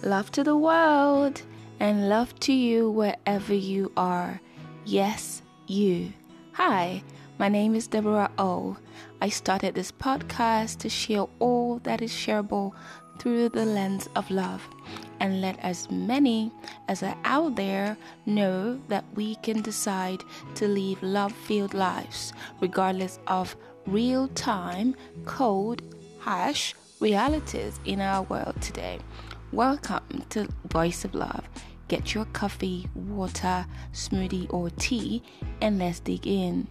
Love to the world and love to you wherever you are. Yes, you. Hi, my name is Deborah O. I started this podcast to share all that is shareable through the lens of love and let as many as are out there know that we can decide to live love filled lives regardless of real time, cold, harsh realities in our world today. Welcome to Voice of Love. Get your coffee, water, smoothie, or tea, and let's dig in.